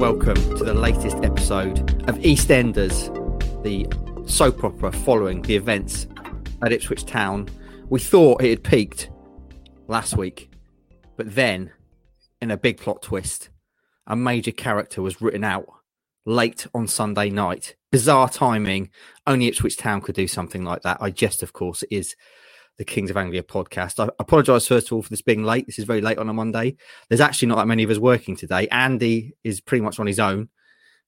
welcome to the latest episode of EastEnders, the soap opera following the events at Ipswich Town. We thought it had peaked last week, but then, in a big plot twist, a major character was written out late on Sunday night. Bizarre timing. Only Ipswich Town could do something like that. I jest, of course, is the Kings of Anglia podcast. I apologise first of all for this being late. This is very late on a Monday. There's actually not that many of us working today. Andy is pretty much on his own.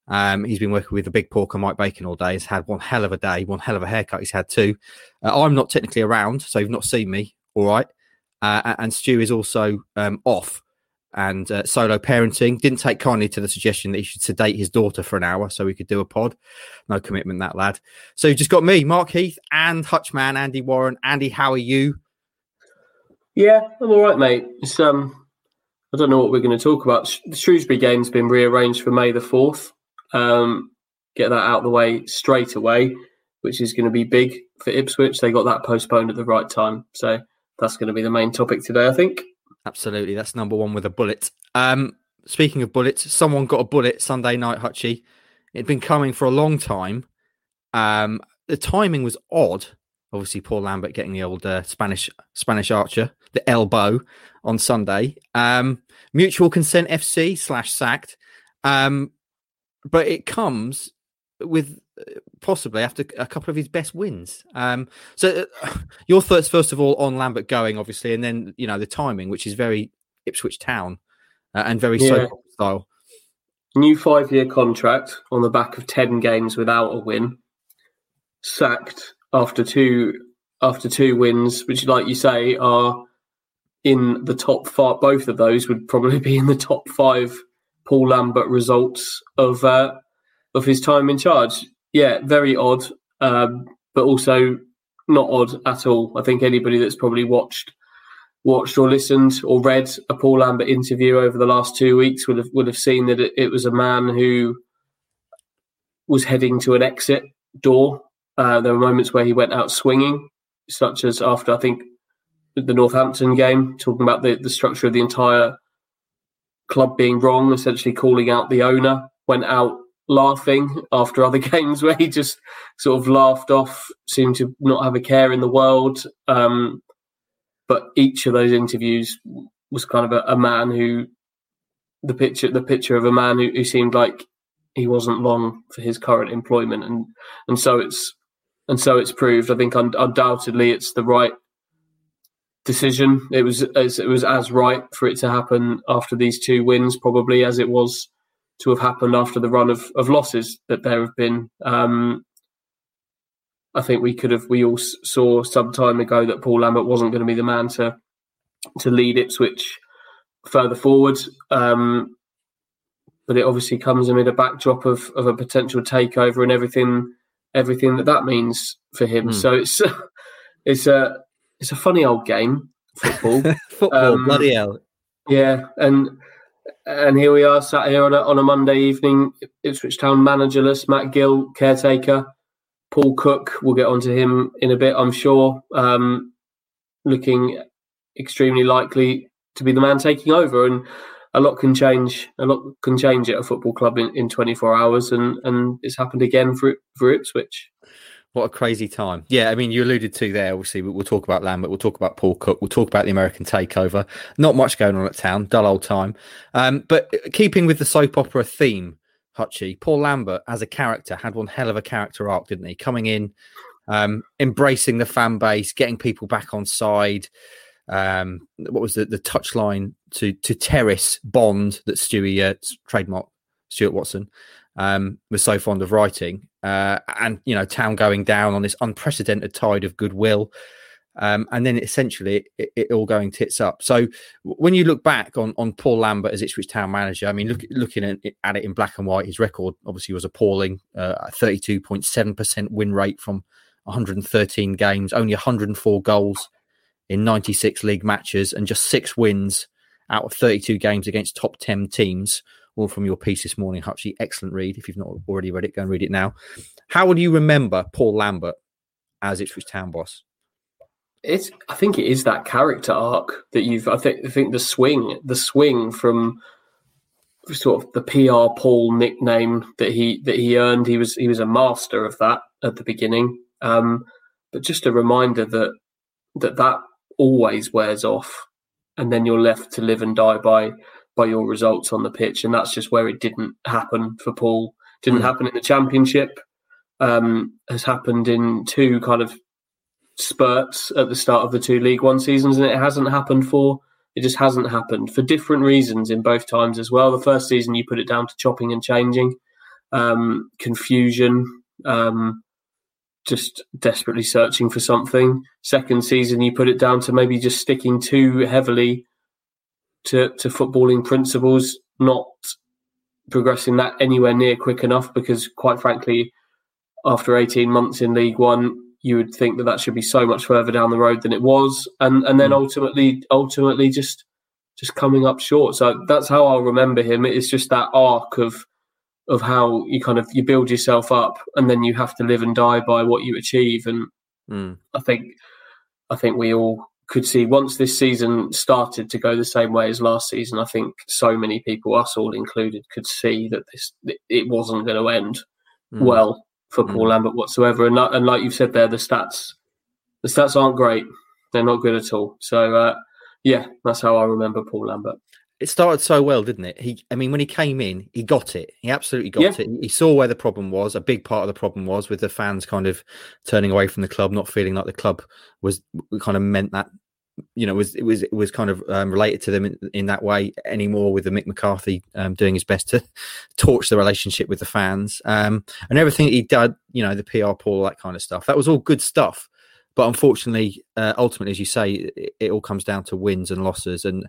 Um, he's been working with the big porker Mike Bacon all day. He's had one hell of a day, one hell of a haircut. He's had two. Uh, I'm not technically around, so you've not seen me. All right. Uh, and Stu is also um, off and uh, solo parenting. Didn't take kindly to the suggestion that he should sedate his daughter for an hour so we could do a pod. No commitment, that lad. So you've just got me, Mark Heath, and Hutchman, Andy Warren. Andy, how are you? Yeah, I'm all right, mate. It's um, I don't know what we're going to talk about. The Shrewsbury game's been rearranged for May the fourth. Um, get that out of the way straight away, which is going to be big for Ipswich. They got that postponed at the right time, so that's going to be the main topic today, I think. Absolutely. That's number one with a bullet. Um, speaking of bullets, someone got a bullet Sunday night, Hutchie. It'd been coming for a long time. Um, the timing was odd. Obviously, Paul Lambert getting the old uh, Spanish Spanish archer, the elbow on Sunday. Um, mutual consent FC slash sacked. Um, but it comes with possibly after a couple of his best wins. Um, so, uh, your thoughts first of all on Lambert going, obviously, and then you know the timing, which is very Ipswich Town uh, and very yeah. style. New five-year contract on the back of ten games without a win. Sacked after two after two wins, which, like you say, are in the top five. Both of those would probably be in the top five Paul Lambert results of uh, of his time in charge yeah, very odd, um, but also not odd at all. I think anybody that's probably watched watched or listened or read a Paul Lambert interview over the last two weeks would have would have seen that it, it was a man who was heading to an exit door. Uh, there were moments where he went out swinging, such as after I think the Northampton game, talking about the, the structure of the entire club being wrong, essentially calling out the owner, went out laughing after other games where he just sort of laughed off, seemed to not have a care in the world. Um, but each of those interviews was kind of a, a, man who the picture the picture of a man who, who seemed like he wasn't long for his current employment and and so it's and so it's proved i think un- undoubtedly it's the right decision it was as it was as right for it to happen after these two wins probably as it was to have happened after the run of, of losses that there have been. Um, I think we could have we all saw some time ago that Paul Lambert wasn't going to be the man to to lead Ipswich further forward. Um, but it obviously comes amid a backdrop of, of a potential takeover and everything everything that that means for him. Mm. So it's it's a it's a funny old game football. football, um, bloody hell. Yeah, and and here we are sat here on a, on a Monday evening, Ipswich Town managerless, Matt Gill, caretaker, Paul Cook, we'll get onto him in a bit, I'm sure, um, looking extremely likely to be the man taking over. And a lot can change, a lot can change at a football club in, in 24 hours. And, and it's happened again for, for Ipswich. What a crazy time. Yeah, I mean, you alluded to there, obviously, we'll talk about Lambert, we'll talk about Paul Cook, we'll talk about the American takeover. Not much going on at town, dull old time. Um, but keeping with the soap opera theme, Hutchie, Paul Lambert as a character had one hell of a character arc, didn't he? Coming in, um, embracing the fan base, getting people back on side. Um, what was the, the touchline to to terrace Bond that Stewie, uh, trademark Stuart Watson, um, was so fond of writing, uh, and you know, town going down on this unprecedented tide of goodwill, um, and then essentially it, it, all going tits up. So when you look back on on Paul Lambert as Ipswich Town manager, I mean, look, looking at it, in black and white, his record obviously was appalling: uh, thirty two point seven percent win rate from one hundred and thirteen games, only one hundred and four goals in ninety six league matches, and just six wins out of thirty two games against top ten teams all from your piece this morning, Hutchie. Excellent read. If you've not already read it, go and read it now. How will you remember Paul Lambert as Ipswich Town boss? It's. I think it is that character arc that you've. I think. I think the swing, the swing from sort of the PR Paul nickname that he that he earned. He was he was a master of that at the beginning. Um, but just a reminder that that that always wears off, and then you're left to live and die by by your results on the pitch, and that's just where it didn't happen for Paul. Didn't mm. happen in the championship. Um, has happened in two kind of spurts at the start of the two League One seasons, and it hasn't happened for it just hasn't happened for different reasons in both times as well. The first season, you put it down to chopping and changing, um, confusion, um, just desperately searching for something. Second season, you put it down to maybe just sticking too heavily to, to footballing principles, not progressing that anywhere near quick enough because, quite frankly, after 18 months in League One, you would think that that should be so much further down the road than it was, and and then mm. ultimately ultimately just just coming up short. So that's how I'll remember him. It's just that arc of of how you kind of you build yourself up, and then you have to live and die by what you achieve. And mm. I think I think we all could see once this season started to go the same way as last season. I think so many people, us all included, could see that this it wasn't going to end mm. well for Paul mm. Lambert whatsoever. And, and like you've said there, the stats the stats aren't great. They're not good at all. So uh, yeah, that's how I remember Paul Lambert. It started so well, didn't it? He, I mean, when he came in, he got it. He absolutely got yeah. it. He saw where the problem was. A big part of the problem was with the fans kind of turning away from the club, not feeling like the club was kind of meant that you know, was it was it was kind of um, related to them in, in, that way anymore. With the Mick McCarthy um, doing his best to torch the relationship with the fans um, and everything he did, you know, the PR Paul, that kind of stuff. That was all good stuff, but unfortunately, uh, ultimately, as you say, it, it, all comes down to wins and losses. And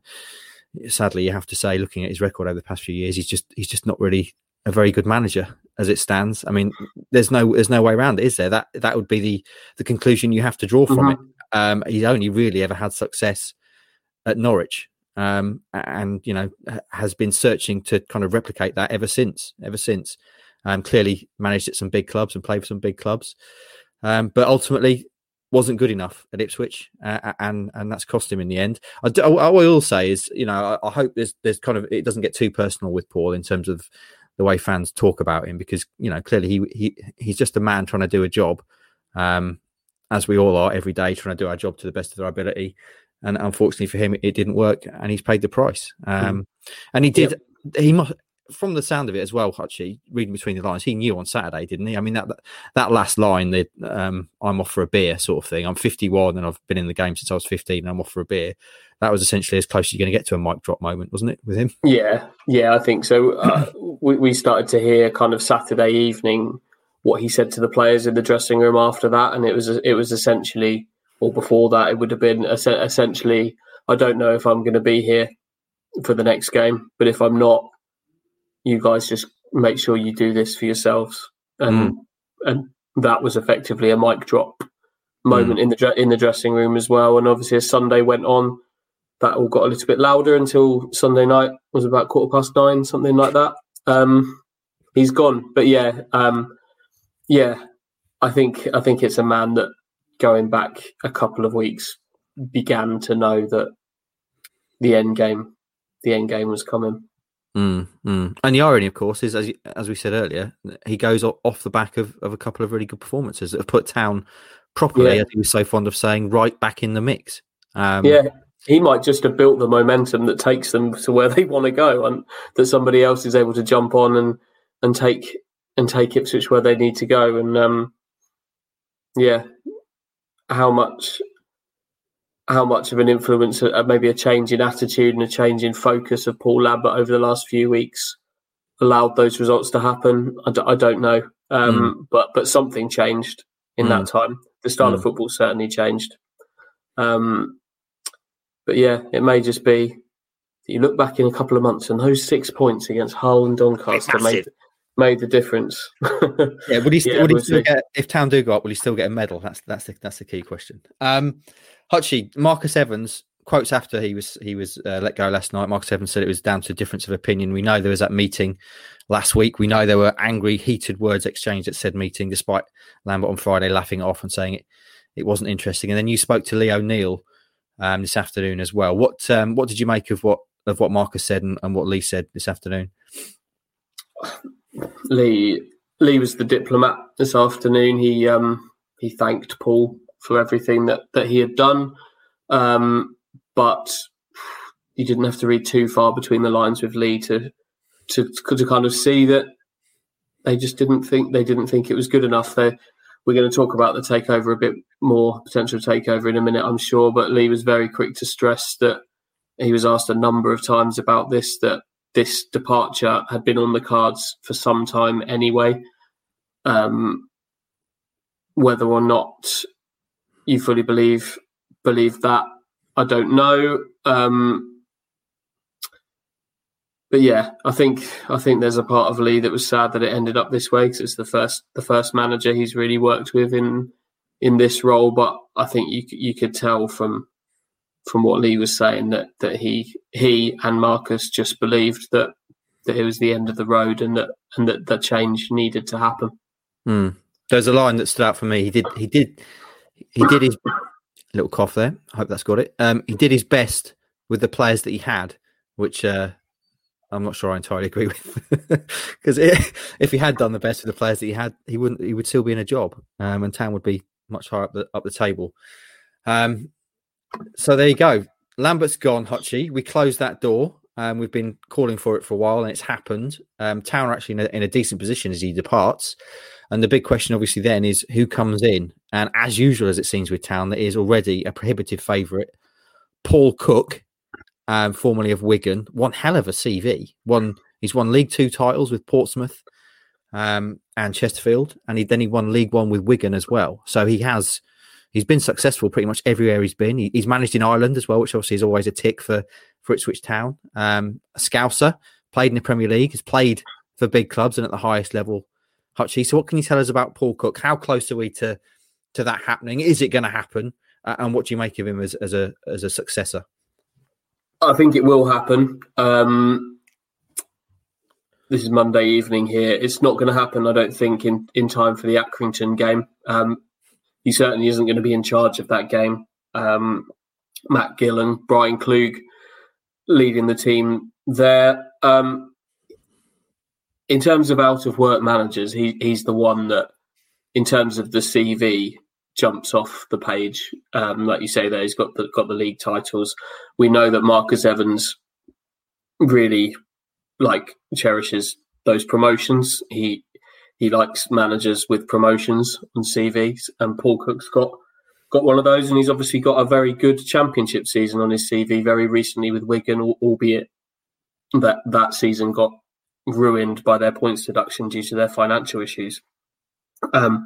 sadly, you have to say, looking at his record over the past few years, he's just he's just not really a very good manager as it stands. I mean, there's no there's no way around it, is there? That that would be the the conclusion you have to draw from mm-hmm. it. Um, he's only really ever had success at Norwich, um, and you know has been searching to kind of replicate that ever since. Ever since, um, clearly managed at some big clubs and played for some big clubs, um, but ultimately wasn't good enough at Ipswich, uh, and and that's cost him in the end. I, do, I, I will say is, you know, I, I, hope there's there's kind of it doesn't get too personal with Paul in terms of the way fans talk about him because you know clearly he he he's just a man trying to do a job. Um, as we all are every day, trying to do our job to the best of their ability. And unfortunately for him, it didn't work, and he's paid the price. Um, mm. And he did. He must, from the sound of it as well, Hutchie, reading between the lines, he knew on Saturday, didn't he? I mean, that that last line, the um, "I'm off for a beer" sort of thing. I'm 51 and I've been in the game since I was 15, and I'm off for a beer. That was essentially as close as you're going to get to a mic drop moment, wasn't it, with him? Yeah, yeah, I think so. Uh, we, we started to hear kind of Saturday evening what he said to the players in the dressing room after that, and it was it was essentially, or before that, it would have been essentially, I don't know if I'm going to be here for the next game, but if I'm not, you guys just make sure you do this for yourselves, and mm. and that was effectively a mic drop moment mm. in the in the dressing room as well. And obviously, as Sunday went on, that all got a little bit louder until Sunday night was about quarter past nine, something like that. Um, he's gone, but yeah, um, yeah, I think I think it's a man that going back a couple of weeks began to know that the end game, the end game was coming. Mm, mm. And the irony, of course, is as as we said earlier, he goes off the back of, of a couple of really good performances that have put Town properly, yeah. as he was so fond of saying, right back in the mix. Um, yeah, he might just have built the momentum that takes them to where they want to go, and that somebody else is able to jump on and and take and take Ipswich where they need to go. And um, yeah, how much how much of an influence, uh, maybe a change in attitude and a change in focus of Paul Lambert over the last few weeks allowed those results to happen. I d- I don't know, um, mm. but but something changed in mm. that time. The style mm. of football certainly changed. Um, but yeah, it may just be you look back in a couple of months and those six points against Hull and Doncaster made made the difference. yeah, would he, yeah, would he still get if Town do go up? Will he still get a medal? That's that's the that's the key question. Um, Hutchie, Marcus Evans quotes after he was he was uh, let go last night. Marcus Evans said it was down to a difference of opinion. We know there was that meeting last week. We know there were angry, heated words exchanged at said meeting, despite Lambert on Friday laughing it off and saying it it wasn't interesting. And then you spoke to Lee O'Neill um, this afternoon as well. What um, what did you make of what of what Marcus said and, and what Lee said this afternoon? Lee Lee was the diplomat this afternoon. He um, he thanked Paul for everything that, that he had done, um, but you didn't have to read too far between the lines with Lee to to to kind of see that they just didn't think they didn't think it was good enough. They we're going to talk about the takeover a bit more, potential takeover in a minute, I'm sure. But Lee was very quick to stress that he was asked a number of times about this that this departure had been on the cards for some time anyway. Um, whether or not you fully believe believe that, I don't know. Um, but yeah, I think I think there's a part of Lee that was sad that it ended up this way because it's the first the first manager he's really worked with in in this role. But I think you you could tell from from what Lee was saying that that he he and Marcus just believed that that it was the end of the road and that and that the change needed to happen. Mm. There's a line that stood out for me. He did he did he did his little cough there. I hope that's got it. Um, he did his best with the players that he had, which uh, I'm not sure I entirely agree with because if he had done the best with the players that he had, he wouldn't. He would still be in a job, um, and Town would be much higher up the up the table. Um, so there you go. Lambert's gone, Hutchie. We closed that door. Um, we've been calling for it for a while, and it's happened. Um, Town are actually in a, in a decent position as he departs. And the big question, obviously, then is who comes in. And as usual, as it seems with Town, that is already a prohibitive favourite. Paul Cook um, formerly of Wigan. One hell of a CV. One he's won League Two titles with Portsmouth um, and Chesterfield, and he, then he won League One with Wigan as well. So he has he's been successful pretty much everywhere he's been. He, he's managed in Ireland as well, which obviously is always a tick for for Ipswich Town. Um, a Scouser played in the Premier League, has played for big clubs and at the highest level. Hutchie, so what can you tell us about Paul Cook? How close are we to to that happening? Is it going to happen? Uh, and what do you make of him as, as a as a successor? I think it will happen. Um, this is Monday evening here. It's not going to happen, I don't think, in, in time for the Accrington game. Um, he certainly isn't going to be in charge of that game. Um, Matt Gillen, Bryan Klug leading the team there. Um, in terms of out of work managers, he, he's the one that, in terms of the CV, jumps off the page. Um, like you say, there he's got the got the league titles. We know that Marcus Evans really like cherishes those promotions. He he likes managers with promotions on CVs, and Paul Cook's got got one of those, and he's obviously got a very good championship season on his CV very recently with Wigan, albeit that that season got ruined by their points deduction due to their financial issues. Um,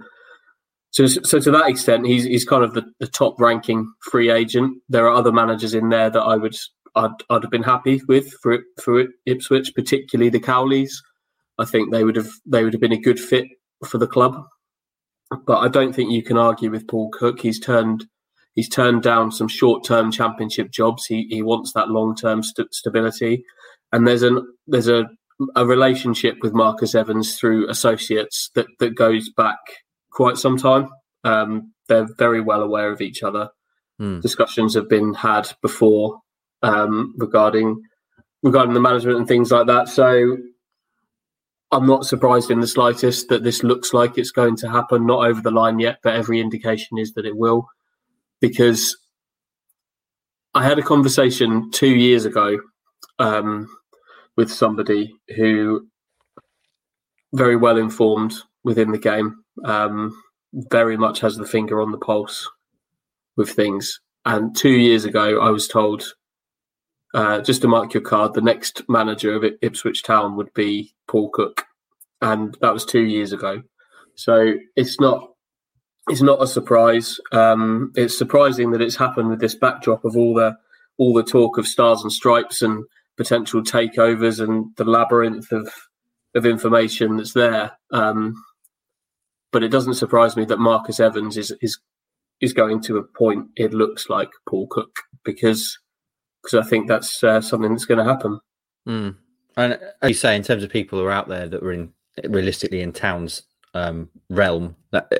so, so to that extent, he's he's kind of the, the top ranking free agent. There are other managers in there that I would I'd, I'd have been happy with for for Ipswich, particularly the Cowleys. I think they would have they would have been a good fit for the club. But I don't think you can argue with Paul Cook. He's turned he's turned down some short term championship jobs. He he wants that long term st- stability, and there's an there's a a relationship with Marcus Evans through associates that that goes back quite some time. Um, they're very well aware of each other. Mm. Discussions have been had before um, regarding regarding the management and things like that. So I'm not surprised in the slightest that this looks like it's going to happen. Not over the line yet, but every indication is that it will. Because I had a conversation two years ago um, with somebody who very well informed within the game um, very much has the finger on the pulse with things. And two years ago, I was told, uh, just to mark your card, the next manager of Ipswich Town would be Paul Cook, and that was two years ago. So it's not it's not a surprise. Um, it's surprising that it's happened with this backdrop of all the all the talk of stars and stripes and potential takeovers and the labyrinth of of information that's there. Um, but it doesn't surprise me that Marcus Evans is is is going to appoint. It looks like Paul Cook because because I think that's uh, something that's going to happen. Mm. And as you say, in terms of people who are out there that are in realistically in Town's um, realm, that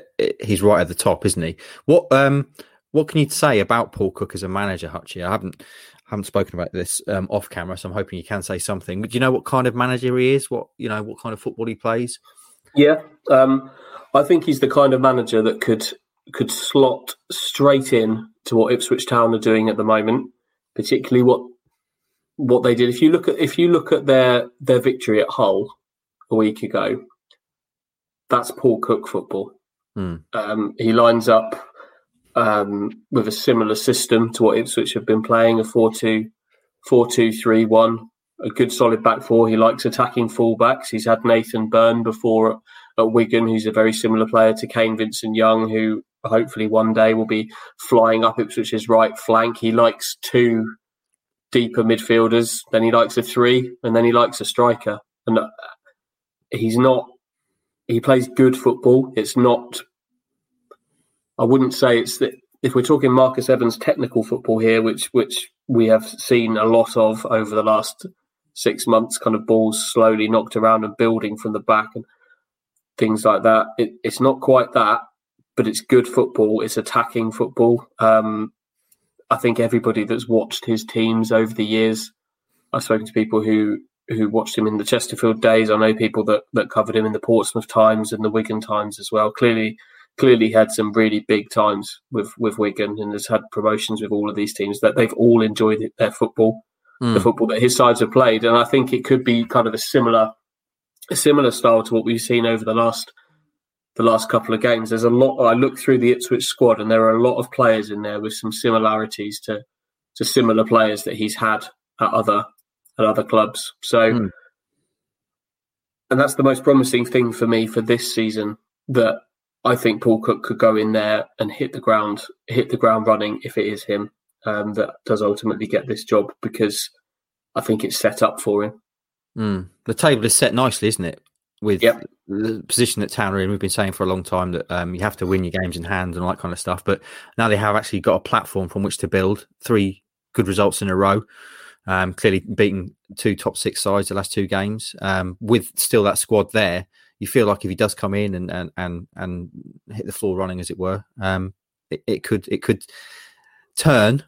he's right at the top, isn't he? What um, what can you say about Paul Cook as a manager, Hutchie? I haven't haven't spoken about this um, off camera, so I'm hoping you can say something. But do you know what kind of manager he is? What you know, what kind of football he plays? Yeah, um, I think he's the kind of manager that could could slot straight in to what Ipswich Town are doing at the moment, particularly what what they did. If you look at if you look at their their victory at Hull a week ago, that's Paul Cook football. Hmm. Um, he lines up um, with a similar system to what Ipswich have been playing a 4 2 4 2 3 1. A good solid back four. He likes attacking fullbacks. He's had Nathan Byrne before at, at Wigan, who's a very similar player to Kane Vincent Young, who hopefully one day will be flying up Ipswich's right flank. He likes two deeper midfielders, then he likes a three, and then he likes a striker. And uh, he's not, he plays good football. It's not, I wouldn't say it's that if we're talking Marcus Evans technical football here, which which we have seen a lot of over the last six months, kind of balls slowly knocked around and building from the back and things like that. It, it's not quite that, but it's good football. It's attacking football. Um, I think everybody that's watched his teams over the years, I've spoken to people who who watched him in the Chesterfield days. I know people that that covered him in the Portsmouth times and the Wigan times as well. Clearly, clearly had some really big times with with Wigan and has had promotions with all of these teams. That they've all enjoyed their football, Mm. the football that his sides have played, and I think it could be kind of a similar a similar style to what we've seen over the last the last couple of games. There's a lot. I look through the Ipswich squad, and there are a lot of players in there with some similarities to to similar players that he's had at other at other clubs. So, Hmm. and that's the most promising thing for me for this season. That I think Paul Cook could go in there and hit the ground hit the ground running if it is him um, that does ultimately get this job because I think it's set up for him. Mm. The table is set nicely, isn't it? With Yep. the position that Town are in, we've been saying for a long time that um, you have to win your games in hand and all that kind of stuff. But now they have actually got a platform from which to build. Three good results in a row. Um, clearly beating two top six sides the last two games. Um, with still that squad there, you feel like if he does come in and and and, and hit the floor running, as it were, um, it, it could it could turn.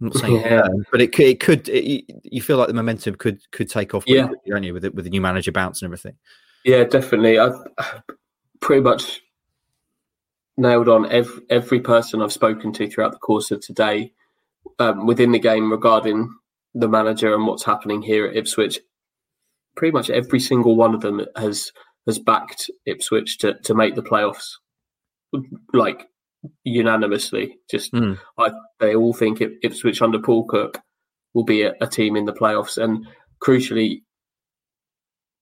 I'm not saying Yeah. turn, but it could. It could it, you- you feel like the momentum could could take off. Yeah. quickly, don't you? With it, with the new manager bounce and everything. Yeah, definitely. I've pretty much nailed on every, every person I've spoken to throughout the course of today um, within the game regarding the manager and what's happening here at Ipswich. Pretty much every single one of them has has backed Ipswich to, to make the playoffs, like unanimously. Just Mm. I, they all think Ipswich under Paul Cook will be a, a team in the playoffs, and crucially,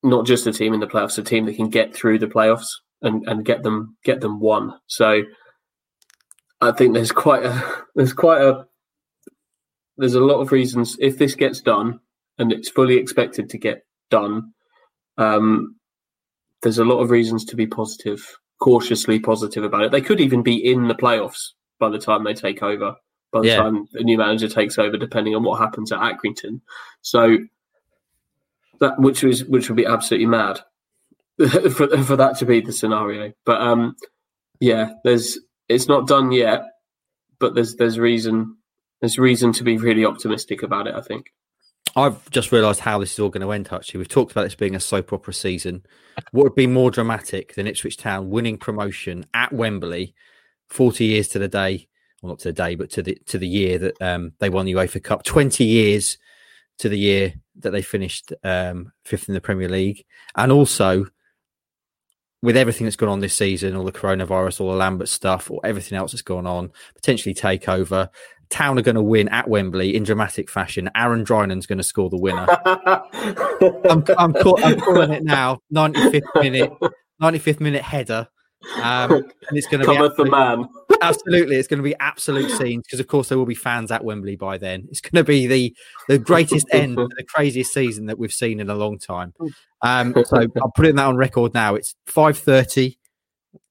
not just a team in the playoffs, a team that can get through the playoffs and, and get them get them won. So I think there's quite a there's quite a there's a lot of reasons if this gets done and it's fully expected to get done. Um, there's a lot of reasons to be positive, cautiously positive about it. They could even be in the playoffs by the time they take over. By the Yeah. time the new manager takes over, depending on what happens at Accrington. So that which was which would be absolutely mad for for that to be the scenario. But um, yeah, there's it's not done yet, but there's there's reason there's reason to be really optimistic about it. I think. I've just realised how this is all going to end. Actually, we've talked about this being a soap opera season. What would be more dramatic than Ipswich Town winning promotion at Wembley, forty years to the day, well, not to the day, but to the to the year that um, they won the UEFA Cup. Twenty years to the year that they finished um, fifth in the Premier League, and also with everything that's gone on this season, all the coronavirus, all the Lambert stuff, or everything else that's gone on, potentially takeover. Town are going to win at Wembley in dramatic fashion. Aaron Drinan's going to score the winner. I'm I'm, call, I'm calling it now. 95th minute, 95th minute header, um, and it's going to be the man. Absolutely. It's going to be absolute scenes because, of course, there will be fans at Wembley by then. It's going to be the the greatest end, the craziest season that we've seen in a long time. Um, so I'm putting that on record now. It's 5:30.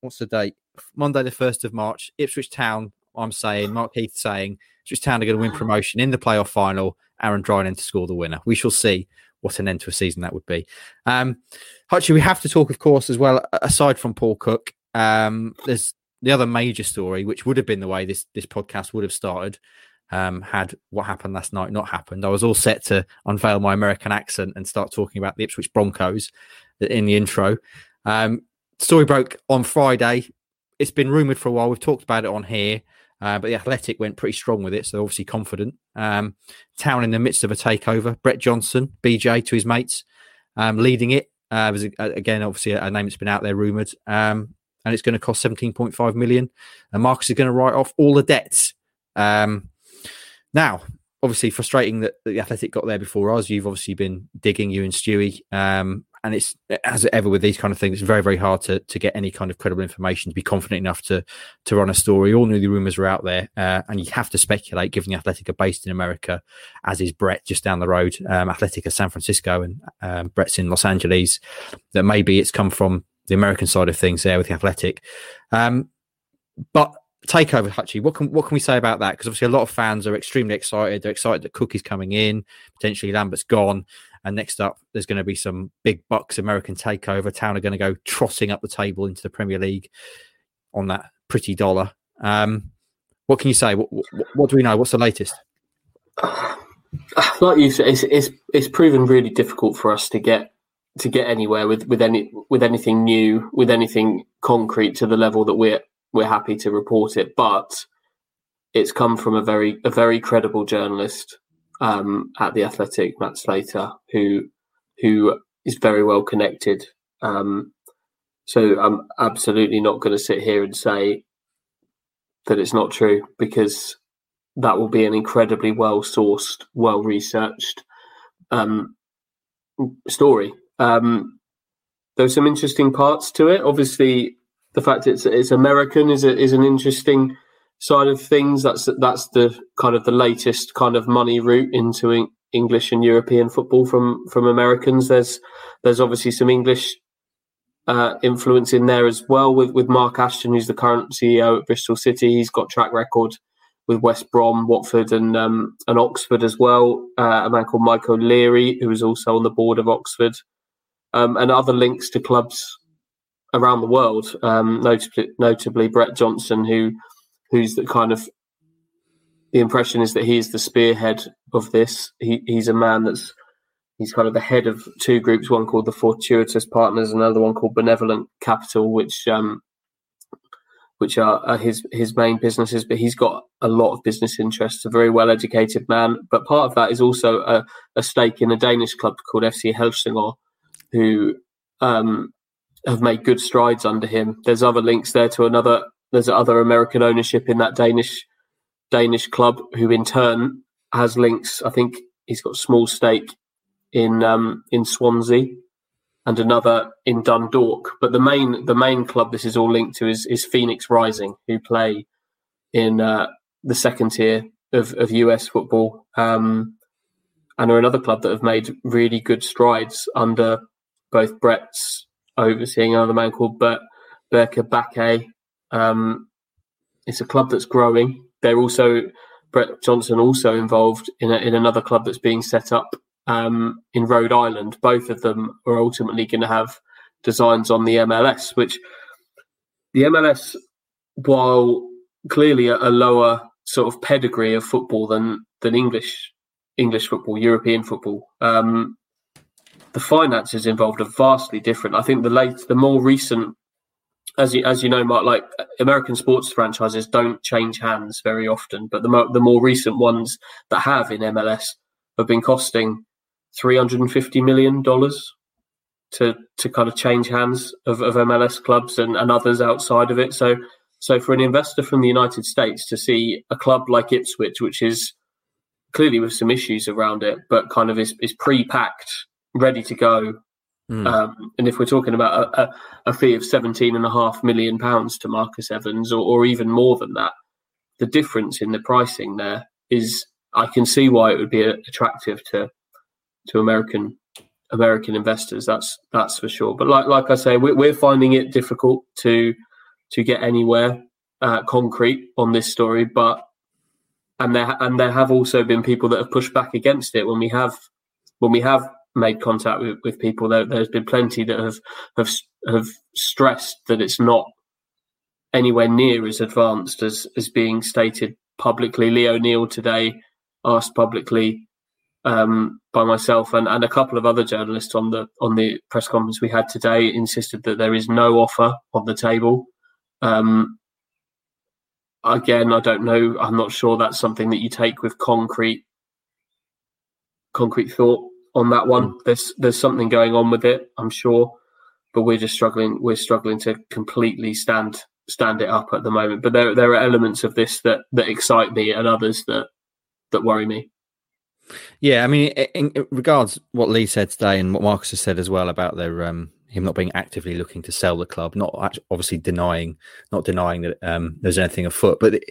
What's the date? Monday, the first of March. Ipswich Town. I'm saying. Mark Heath saying. Ipswich Town are going to win promotion in the playoff final. Aaron Drinan to score the winner. We shall see what an end to a season that would be. Um, Hutchie, we have to talk, of course, as well. Aside from Paul Cook, um, there's the other major story, which would have been the way this this podcast would have started, um, had what happened last night not happened. I was all set to unveil my American accent and start talking about the Ipswich Broncos in the intro. Um, story broke on Friday. It's been rumoured for a while. We've talked about it on here. Uh, but the Athletic went pretty strong with it, so obviously confident. Um, Town in the midst of a takeover. Brett Johnson, BJ to his mates, um, leading it. Uh, was again obviously a, a, name that's been out there rumored, um, and it's going to cost 17.5 million. And Marcus is going to write off all the debts. Um, now, obviously frustrating that, the Athletic got there before us. You've obviously been digging you and Stewie. Um, and it's as ever with these kind of things, it's very, very hard to to get any kind of credible information to be confident enough to to run a story. All knew the rumours were out there, uh, and you have to speculate. Given the Athletic are based in America, as is Brett just down the road. Um, Athletic are San Francisco, and um, Brett's in Los Angeles. That maybe it's come from the American side of things there with the Athletic. Um, but takeover, Hutchie, what can what can we say about that? Because obviously a lot of fans are extremely excited. They're excited that Cook is coming in, potentially Lambert's gone. And next up, there's going to be some big bucks American takeover. Town are going to go trotting up the table into the Premier League on that pretty dollar. Um, what can you say? What, what, what, do we know? What's the latest? Like you said, it's, it's it's proven really difficult for us to get to get anywhere with, with any with anything new, with anything concrete to the level that we're we're happy to report it. But it's come from a very a very credible journalist um, at the Athletic, Matt Slater, who who is very well connected. Um, so I'm absolutely not going to sit here and say that it's not true because that will be an incredibly well sourced, well researched um, story. Um, there's some interesting parts to it. Obviously, the fact it's it's American is a, is an interesting side of things. That's that's the kind of the latest kind of money route into English and European football from from Americans. There's there's obviously some English uh, influence in there as well with with Mark Ashton, who's the current CEO at Bristol City. He's got track record with West Brom, Watford, and um, and Oxford as well. Uh, a man called Michael Leary, who is also on the board of Oxford, um, and other links to clubs around the world. Um, notably, notably Brett Johnson, who who's the kind of the impression is that he is the spearhead of this. He, he's a man that's he's kind of the head of two groups, one called the Fortuitous Partners, another one called Benevolent Capital, which um, which are, are, his his main businesses. But he's got a lot of business interests. A very well educated man, but part of that is also a, a stake in a Danish club called FC Helsingør, who um, have made good strides under him. There's other links there to another there's other American ownership in that Danish Danish club, who in turn has links. I think he's got small stake in um, in Swansea and another in Dundalk. But the main the main club this is all linked to is is Phoenix Rising, who play in uh, the second tier of, of US football, um, and are another club that have made really good strides under both Brett's overseeing another man called Bert Berke Bakay um, it's a club that's growing. They're also Brett Johnson also involved in a, in another club that's being set up um, in Rhode Island. Both of them are ultimately going to have designs on the MLS, which the MLS, while clearly a, a lower sort of pedigree of football than than English English football, European football. Um, the finances involved are vastly different. I think the late, the more recent as you as you know, Mark, like American sports franchises don't change hands very often, but the mo- the more recent ones that have in MLS have been costing three hundred and fifty million dollars to to kind of change hands of, of MLS clubs and, and others outside of it. So so for an investor from the United States to see a club like Ipswich, which is clearly with some issues around it, but kind of is, is pre-packed, ready to go, Mm. Um, and if we're talking about a, a, a, fee of seventeen and a half million pounds to Marcus Evans, or, or even more than that, the difference in the pricing there is I can see why it would be attractive to to American American investors. That's that's for sure. But like like I say, we're, we're finding it difficult to to get anywhere uh, concrete on this story. But and there and there have also been people that have pushed back against it when we have when we have made contact with, with people. There, has been plenty that have, have have stressed that it's not anywhere near as advanced as as being stated publicly. Lee O'Neill today asked publicly um, by myself and, and a couple of other journalists on the on the press conference we had today insisted that there is no offer on the table. Um, again, I don't know. I'm not sure that's something that you take with concrete concrete thought on that one. There's there's something going on with it, I'm sure, but we're just struggling. We're struggling to completely stand stand it up at the moment. But there there are elements of this that that excite me, and others that that worry me. Yeah, I mean, in, in regards what Lee said today and what Marcus has said as well about their um, him not being actively looking to sell the club, not obviously denying, not denying that um, there's anything afoot, but the,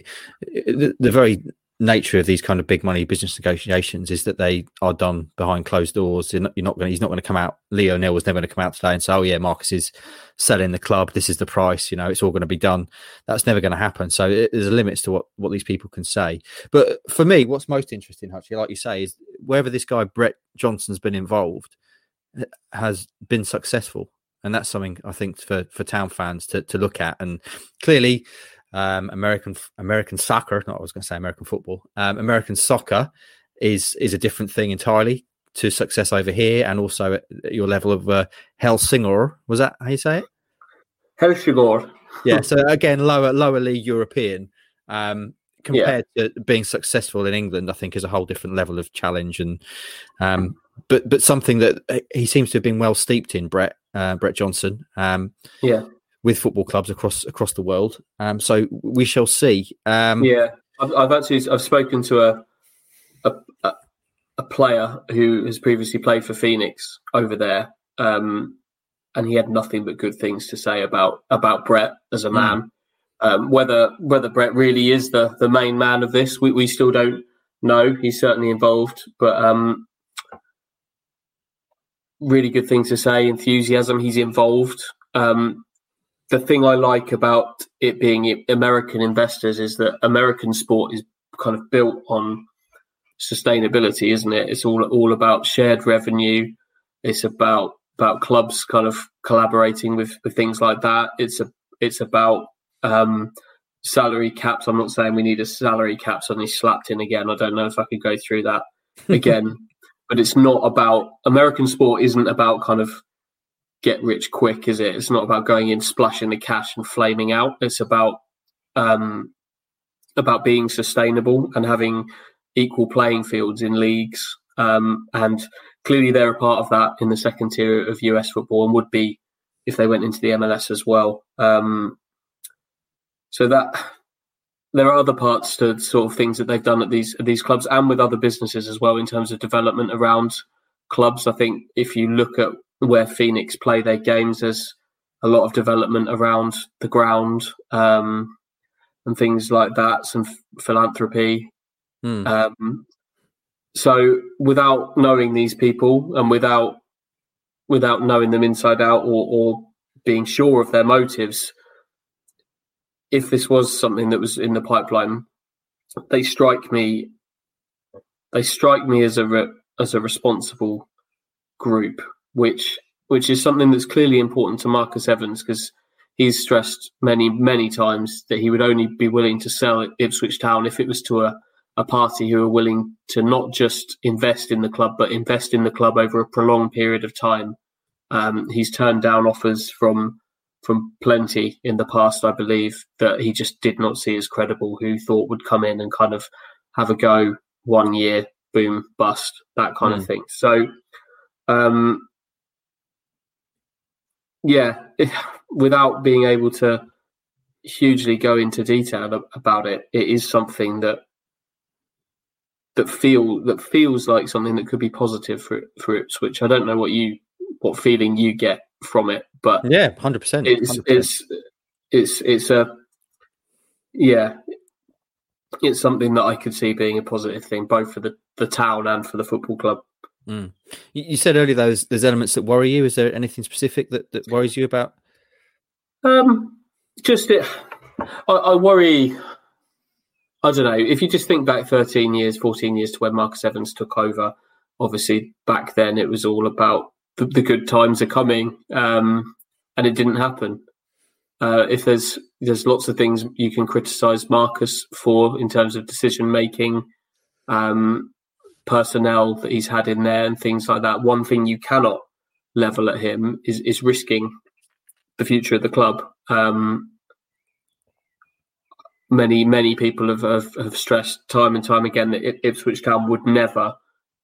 the, the, very nature of these kind of big money business negotiations is that they are done behind closed doors. You're not, you're not going. He's not going to come out. Lee O'Neill was never going to come out today and say, "Oh yeah, Marcus is selling the club. This is the price. You know, it's all going to be done." That's never going to happen. So it, there's limits to what what these people can say. But for me, what's most interesting, actually, like you say, is wherever this guy Brett Johnson's been involved has been successful. And that's something I think for, for town fans to, to look at. And clearly, um, American American soccer, not I was going to say American football, um, American soccer is is a different thing entirely to success over here, and also at your level of uh, Helsingor. Was that how you say it? Helsingor. yeah. So again, lower lower league European. Um, compared yeah. to being successful in England, I think is a whole different level of challenge and um, but but something that uh, he seems to have been well steeped in, Brett uh, Brett Johnson. Um, yeah, with football clubs across across the world. Um, so we shall see. Um, yeah, I've, I've, actually I've spoken to a, a, a player who has previously played for Phoenix over there, um, and he had nothing but good things to say about about Brett as a hmm. man. Mm. Um, whether whether Brett really is the the main man of this, we, we still don't know. He's certainly involved, but um, really good things to say. Enthusiasm. He's involved. Um, the thing I like about it being American investors is that American sport is kind of built on sustainability, isn't it? It's all all about shared revenue. It's about about clubs kind of collaborating with, with things like that. It's a it's about um, salary caps. I'm not saying we need a salary cap suddenly slapped in again. I don't know if I could go through that again. but it's not about American sport. Isn't about kind of get rich quick, is it? It's not about going in, splashing the cash and flaming out. It's about um, about being sustainable and having equal playing fields in leagues. Um, and clearly, they're a part of that in the second tier of US football, and would be if they went into the MLS as well. Um, so that there are other parts to sort of things that they've done at these at these clubs and with other businesses as well in terms of development around clubs. I think if you look at where Phoenix play their games. There's a lot of development around the ground um, and things like that, some philanthropy. Hmm. Um, so without knowing these people and without without knowing them inside out or, or being sure of their motives, if this was something that was in the pipeline, they strike me. They strike me as a re, as a responsible group which which is something that's clearly important to Marcus Evans because he's stressed many many times that he would only be willing to sell Ipswich Town if it was to a a party who are willing to not just invest in the club but invest in the club over a prolonged period of time. Um, he's turned down offers from from plenty in the past, I believe, that he just did not see as credible, who thought would come in and kind of have a go one year, boom, bust, that kind mm. of hmm. thing. So um, yeah, without being able to hugely go into detail about it, it is something that that feel that feels like something that could be positive for for Ipswich. I don't know what you what feeling you get from it, but yeah, hundred percent. It's it's it's it's a yeah, it's something that I could see being a positive thing both for the the town and for the football club. Mm. You said earlier those there's elements that worry you. Is there anything specific that, that worries you about? Um, just it. I, I, worry. I don't know. If you just think back 13 years, 14 years to when Marcus Evans took over, obviously back then it was all about the, the good times are coming, um, and it didn't happen. Uh, if there's there's lots of things you can criticise Marcus for in terms of decision making, um, personnel that he's had in there, and things like that. One thing you cannot level at him is is risking the future of the club. Um, many many people have, have, have stressed time and time again that Ipswich Town would never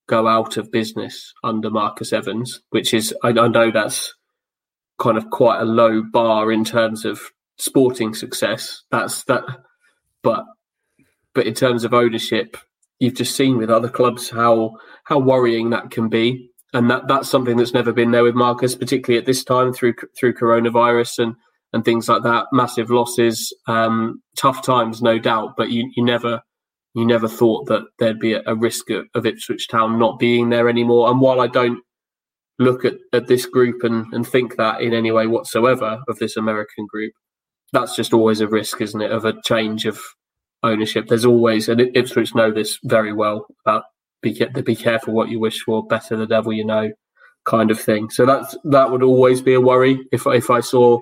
go out of business under Marcus Evans, which is I, I know that's kind of quite a low bar in terms of sporting success. That's that, but but in terms of ownership, you've just seen with other clubs how how worrying that can be, and that that's something that's never been there with Marcus, particularly at this time through through coronavirus and and things like that. Massive losses, um, tough times, no doubt, but you you never you never thought that there'd be a, a risk of, of Ipswich Town not being there anymore. And while I don't look at, at this group and, and think that in any way whatsoever of this American group, that's just always a risk, isn't it, of a change of ownership. There's always, and Ipswich know this very well, about be, be careful what you wish for, better the devil you know, kind of thing. So that's that would always be a worry if if I saw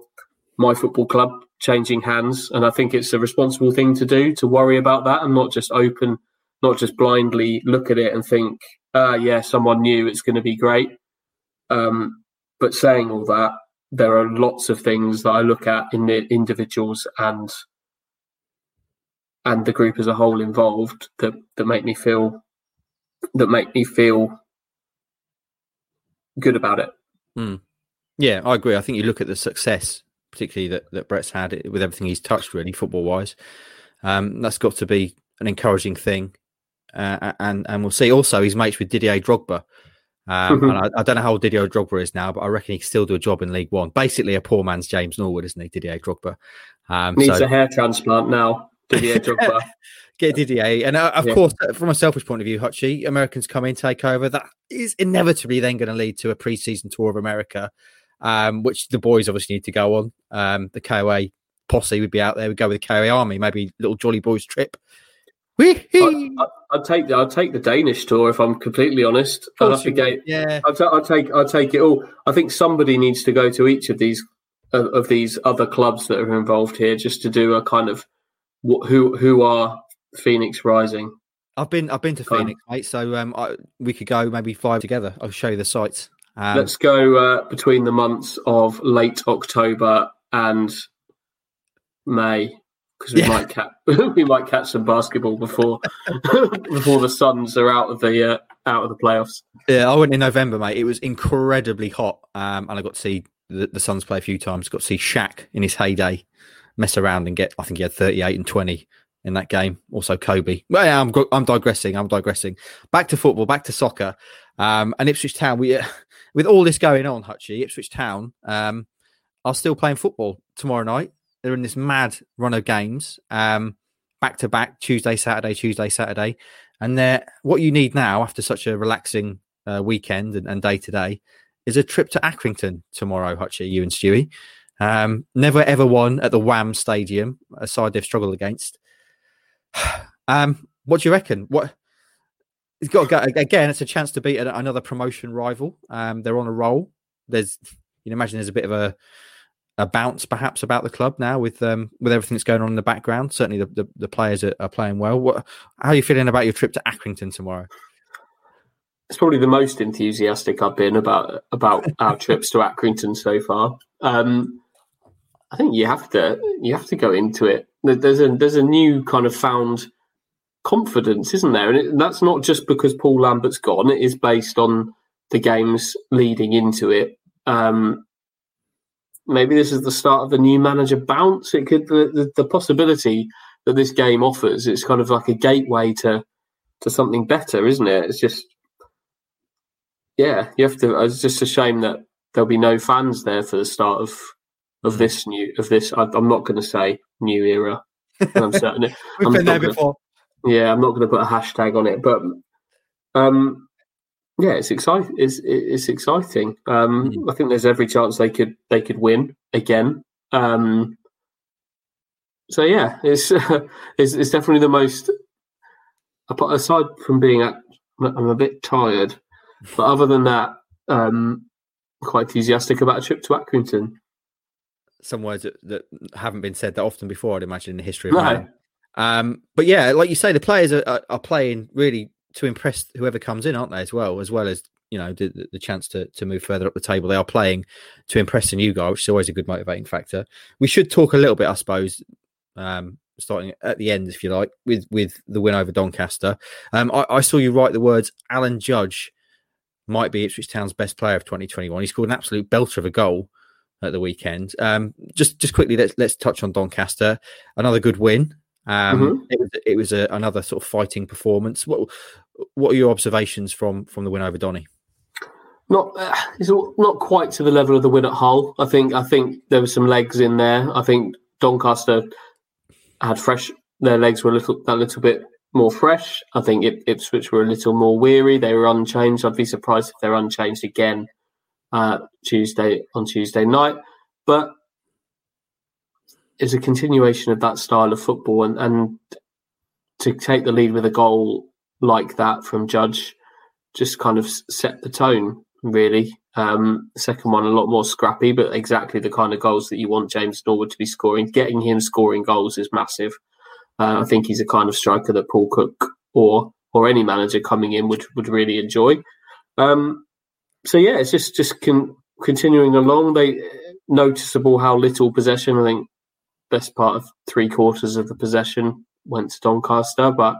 my football club changing hands, and I think it's a responsible thing to do to worry about that and not just open, not just blindly look at it and think, ah, yeah, someone new, it's going to be great. Um, but saying all that, there are lots of things that I look at in the individuals and and the group as a whole involved that that make me feel that make me feel good about it. Mm. Yeah, I agree. I think you look at the success, particularly that, that Brett's had with everything he's touched, really football wise. Um, that's got to be an encouraging thing, uh, and and we'll see. Also, he's mates with Didier Drogba, um, mm-hmm. and I, I, don't know how old Didier Drogba is now, but I reckon he can still do a job in League One. Basically, a poor man's James Norwood, isn't he? Didier Drogba um, needs so... a hair transplant now. Didier Drogba. Get Didier, and uh, of yeah. course, uh, from a selfish point of view, Hutchie, Americans come in, take over. That is inevitably then going to lead to a pre-season tour of America, um, which the boys obviously need to go on. Um, the KOA posse would be out there. We go with the KOA army, maybe little Jolly Boys trip I'd, I'd, take the I'd take the Danish tour if I'm completely honest. I'd get, yeah. I'd, I'd, take I'd take it all. I think somebody needs to go to each of these of, of these other clubs that are involved here just to do a kind of who who are Phoenix Rising. I've been I've been to Phoenix, mate. So um, I, we could go maybe five together. I'll show you the sites. Um, Let's go uh, between the months of late October and May because we yeah. might catch we might catch some basketball before before the Suns are out of the uh, out of the playoffs. Yeah, I went in November, mate. It was incredibly hot, um, and I got to see the, the Suns play a few times. Got to see Shaq in his heyday mess around and get. I think he had thirty eight and twenty in that game. Also Kobe. Well, yeah, I'm I'm digressing. I'm digressing. Back to football. Back to soccer. Um, and Ipswich Town. We with all this going on, Hutchie, Ipswich Town um, are still playing football tomorrow night they're in this mad run of games, um, back to back, Tuesday, Saturday, Tuesday, Saturday, and they're what you need now after such a relaxing uh, weekend and, day to day is a trip to Accrington tomorrow, Hutchie, you and Stewie. Um, never ever won at the Wham Stadium, a side they've struggled against. um, what do you reckon? What it's got to go again? It's a chance to beat another promotion rival. Um, they're on a roll. There's, you can imagine, there's a bit of a a bounce perhaps about the club now with um, with everything that's going on in the background. Certainly, the, the, the players are, are, playing well. What, how are you feeling about your trip to Accrington tomorrow? It's probably the most enthusiastic I've been about about our trips to Accrington so far. Um, I think you have to you have to go into it. There's a there's a new kind of found confidence, isn't there? And it, that's not just because Paul Lambert's gone. It is based on the games leading into it. Um, maybe this is the start of the new manager bounce. It could the, the, the, possibility that this game offers. It's kind of like a gateway to to something better, isn't it? It's just yeah, you have to. It's just a shame that there'll be no fans there for the start of of this new of this. I, am not going to say new era. I'm certain. We've I'm been there gonna, before. Yeah, I'm not going to put a hashtag on it, but um, yeah, it's exciting. It's it's exciting. Um, mm. I think there's every chance they could they could win again. Um, so yeah, it's, it's it's definitely the most. Aside from being, at, I'm a bit tired, but other than that, um, quite enthusiastic about a trip to Accrington. Some words that, that haven't been said that often before. I'd imagine in the history of no. Um, but yeah, like you say, the players are, are, are, playing really to impress whoever comes in, aren't they? As well, as well as you know the, the chance to to move further up the table. They are playing to impress the new guy, which is always a good motivating factor. We should talk a little bit, I suppose, um, starting at the end, if you like, with with the win over Doncaster. Um, I, I, saw you write the words Alan Judge might be Ipswich Town's best player of 2021. He scored an absolute belter of a goal at the weekend. Um, just just quickly, let's let's touch on Doncaster. Another good win. Um, mm-hmm. It was it was a, another sort of fighting performance. What what are your observations from from the win over Donny? Not uh, it's not quite to the level of the win at Hull. I think I think there were some legs in there. I think Doncaster had fresh. Their legs were a little that little bit more fresh. I think Ipswich were a little more weary. They were unchanged. I'd be surprised if they're unchanged again uh, Tuesday on Tuesday night. But it's a continuation of that style of football, and, and to take the lead with a goal like that from Judge just kind of set the tone. Really, um, second one a lot more scrappy, but exactly the kind of goals that you want James Norwood to be scoring. Getting him scoring goals is massive. Uh, I think he's a kind of striker that Paul Cook or or any manager coming in would would really enjoy. Um, so yeah, it's just just con- continuing along. They noticeable how little possession. I think best part of three quarters of the possession went to Doncaster, but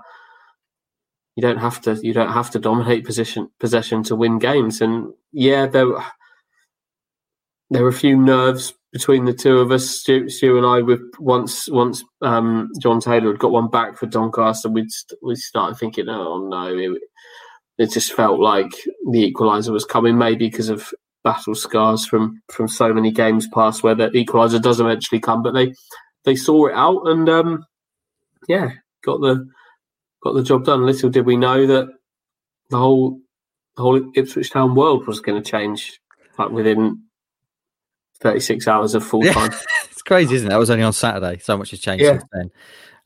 you don't have to you don't have to dominate position possession to win games. And yeah, there there were a few nerves between the two of us, Stu, Stu and I. With once once um, Jon Taylor had got one back for Doncaster, we we started thinking, oh no, it, it just felt like the equaliser was coming, maybe because of battle scars from from so many games past where the equaliser does eventually come, but they they saw it out and um, yeah, got the got the job done. Little did we know that the whole the whole Ipswich Town world was going to change like within 36 hours of full time. Yeah. it's crazy, isn't it? That was only on Saturday. So much has changed yeah. since then.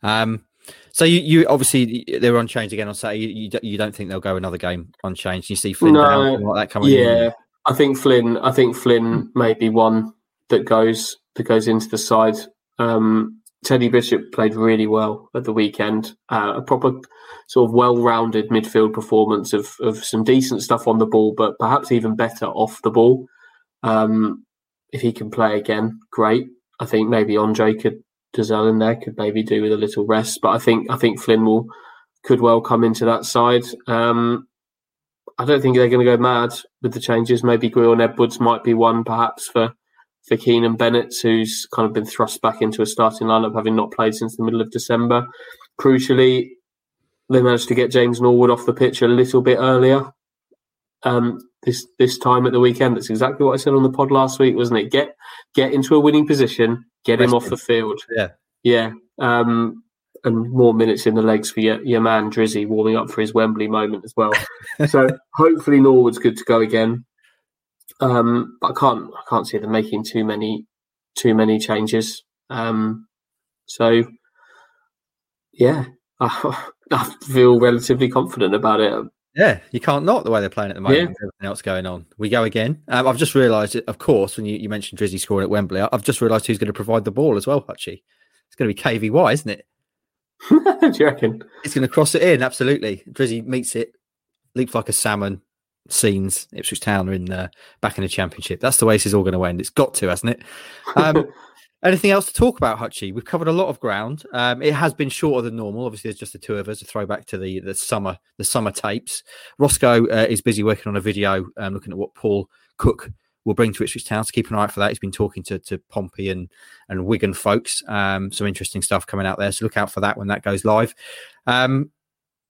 Um, so you, you obviously they were unchanged again on Saturday. You, you, you don't think they'll go another game unchanged? You see Flynn no, down like that coming? Yeah, in? I think Flynn. I think Flynn may be one that goes that goes into the side. Um, Teddy Bishop played really well at the weekend. Uh, a proper sort of well-rounded midfield performance of of some decent stuff on the ball, but perhaps even better off the ball. Um, if he can play again, great. I think maybe Andre could Dozzell in there could maybe do with a little rest, but I think I think Flynn will could well come into that side. Um, I don't think they're going to go mad with the changes. Maybe Gwion Edwards might be one, perhaps for for Keanan Bennett, who's kind of been thrust back into a starting lineup, having not played since the middle of December. Crucially, they managed to get James Norwood off the pitch a little bit earlier um, this this time at the weekend. That's exactly what I said on the pod last week, wasn't it? Get get into a winning position, get him off the field. Yeah, yeah. Um, and more minutes in the legs for your, your man Drizzy warming up for his Wembley moment as well. so hopefully Norwood's good to go again. Um, but I can't I can't see them making too many too many changes. Um, so yeah, I, I, feel relatively confident about it. Yeah, you can't not the way they're playing at the moment. Yeah. Everything else going on. We go again. Um, I've just realised, of course, when you, you mentioned Drizzy scoring at Wembley, I've just realised who's going to provide the ball as well, Hutchie. It's going to be KVY, isn't it? Do you reckon? It's going to cross it in, absolutely. Drizzy meets it, leaps like a salmon, scenes Ipswich Town are in uh, back in the championship. That's the way this is all going to end. It's got to, hasn't it? Um, anything else to talk about, Hutchie? We've covered a lot of ground. Um, it has been shorter than normal. Obviously, there's just the two of us. A throwback to the the summer the summer tapes. Roscoe uh, is busy working on a video, um, looking at what Paul Cook will bring to Ipswich Town. So keep an eye out for that. He's been talking to, to Pompey and and Wigan folks. Um, some interesting stuff coming out there. So look out for that when that goes live. Um,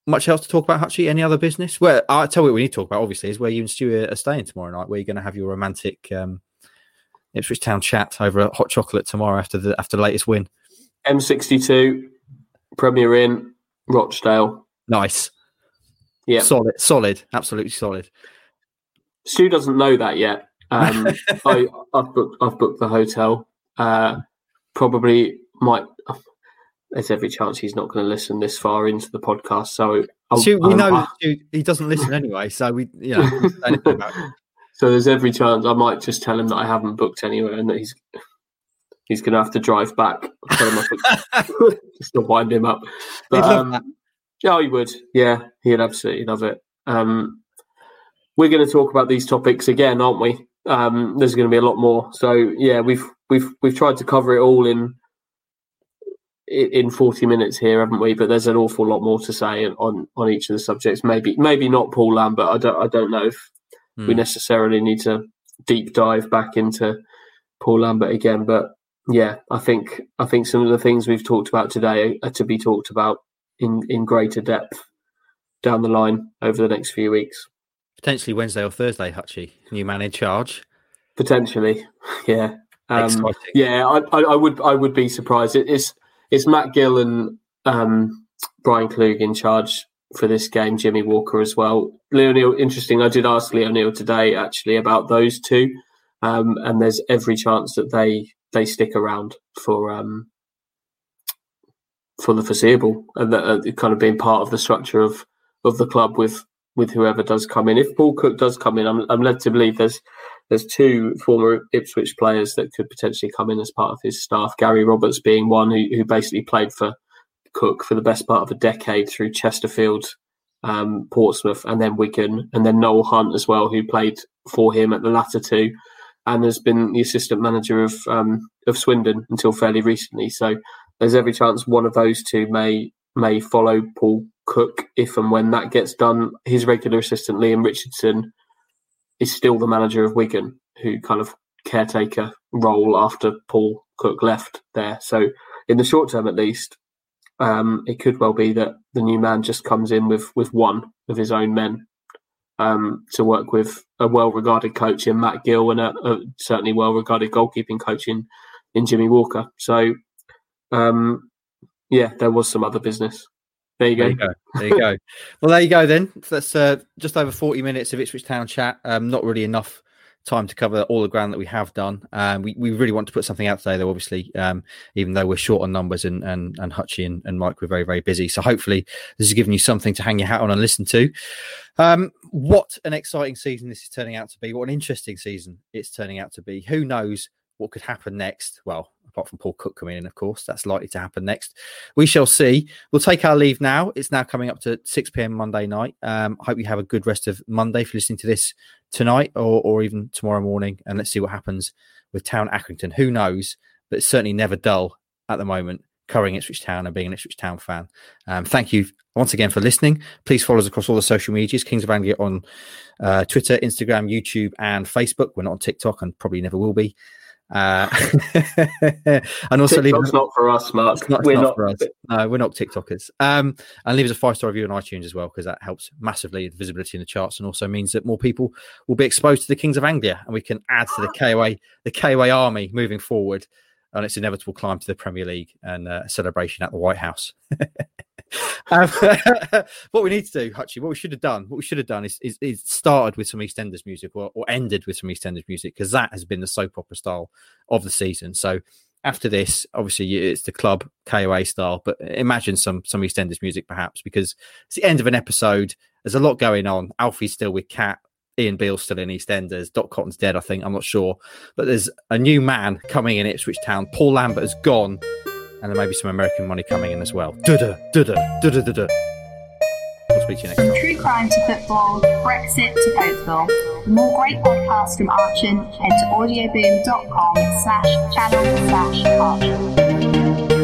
much else to talk about, Hutchie? Any other business? Well, I'll tell you what we need to talk about, obviously, is where you and Stuart are staying tomorrow night, where you're going to have your romantic um, Ipswich Town chat over a hot chocolate tomorrow after the after the latest win. M62, Premier Inn, Rochdale. Nice. Yeah. Solid, solid, absolutely solid. Stu doesn't know that yet. Um, I, have booked, I've booked the hotel. Uh, probably might there's every chance he's not going to listen this far into the podcast. So Stu, we know he doesn't listen anyway. So we, you know, so there's every chance I might just tell him that I haven't booked anywhere and that he's he's going to have to drive back just to wind him up. But, um, yeah, he would. Yeah, he'd absolutely love it. Um, we're going to talk about these topics again, aren't we? Um, there's going to be a lot more. So yeah, we've we've we've tried to cover it all in in 40 minutes here, haven't we? But there's an awful lot more to say on on each of the subjects. Maybe maybe not Paul Lambert. I don't I don't know if hmm. we necessarily need to deep dive back into Paul Lambert again. But yeah, I think I think some of the things we've talked about today are to be talked about in in greater depth down the line over the next few weeks. Potentially Wednesday or Thursday, Hutchie. New man in charge. Potentially, yeah. Um, yeah, I, I, I, would I would be surprised. It, it's it's Matt Gill and um, Bryan Klug in charge for this game. Jimmy Walker as well. Lee O'Neill, interesting. I did ask Lee O'Neill today actually about those two, um, and there's every chance that they they stick around for um, for the foreseeable and that uh, kind of being part of the structure of of the club with with whoever does come in. If Paul Cook does come in, I'm, I'm led to believe there's there's two former Ipswich players that could potentially come in as part of his staff. Gary Roberts being one who, who basically played for Cook for the best part of a decade through Chesterfield, um, Portsmouth, and then Wigan, and then Noel Hunt as well, who played for him at the latter two, and has been the assistant manager of um, of Swindon until fairly recently. So there's every chance one of those two may may follow Paul Cook if and when that gets done. His regular assistant Leam Richardson is still the manager of Wigan, who kind of caretaker role after Paul Cook left there. So in the short term, at least, um, it could well be that the new man just comes in with with one of his own men um, to work with a well-regarded coach in Matt Gill and a, a certainly well-regarded goalkeeping coach in, in Jimmy Walker. So, um, yeah, there was some other business. There you go. There you go. There you go. well, there you go then. That's uh, just over 40 minutes of Ipswich Town chat. Um, not really enough time to cover all the ground that we have done. Um, we, we really want to put something out today, though, obviously, um, even though we're short on numbers and, and, and Hutchie and, and Mike were very, very busy. So hopefully this has given you something to hang your hat on and listen to. Um, what an exciting season this is turning out to be. What an interesting season it's turning out to be. Who knows what could happen next? Well, apart from Paul Cook coming in, of course. That's likely to happen next. We shall see. We'll take our leave now. It's now coming up to 6 p.m. Monday night. Um, I hope you have a good rest of Monday for listening to this tonight or, or even tomorrow morning. And let's see what happens with Town Accrington. Who knows? But it's certainly never dull at the moment covering Ipswich Town and being an Ipswich Town fan. Um, thank you once again for listening. Please follow us across all the social medias, Kings of Anglia on uh, Twitter, Instagram, YouTube, and Facebook. We're not on TikTok and probably never will be. Uh, and also leave us not for us, Mark. It's not, we're not, not, for us. No, we're not TikTokers. Um, and leave us a five star review on iTunes as well because that helps massively the visibility in the charts and also means that more people will be exposed to the Kings of Anglia and we can add to the KOA the KOA army moving forward on its inevitable climb to the Premier League and uh, celebration at the White House. Um, what we need to do, Hutchie, what we should have done, what we should have done is, is, is started with some EastEnders music or, or ended with some EastEnders music because that has been the soap opera style of the season. So after this, obviously it's the club KOA style, but imagine some some EastEnders music perhaps because it's the end of an episode. There's a lot going on. Alfie's still with Kat. Ian Beale's still in EastEnders. Dot Cotton's dead, I think. I'm not sure. But there's a new man coming in Ipswich Town. Paul Lambert has gone and there may be some American money coming in as well. Da-da, da-da, da-da, da-da. We'll speak to you next time. True crime to football, Brexit to Oakville. For more great podcasts from Archon, head to audioboom.com slash channel slash Archon.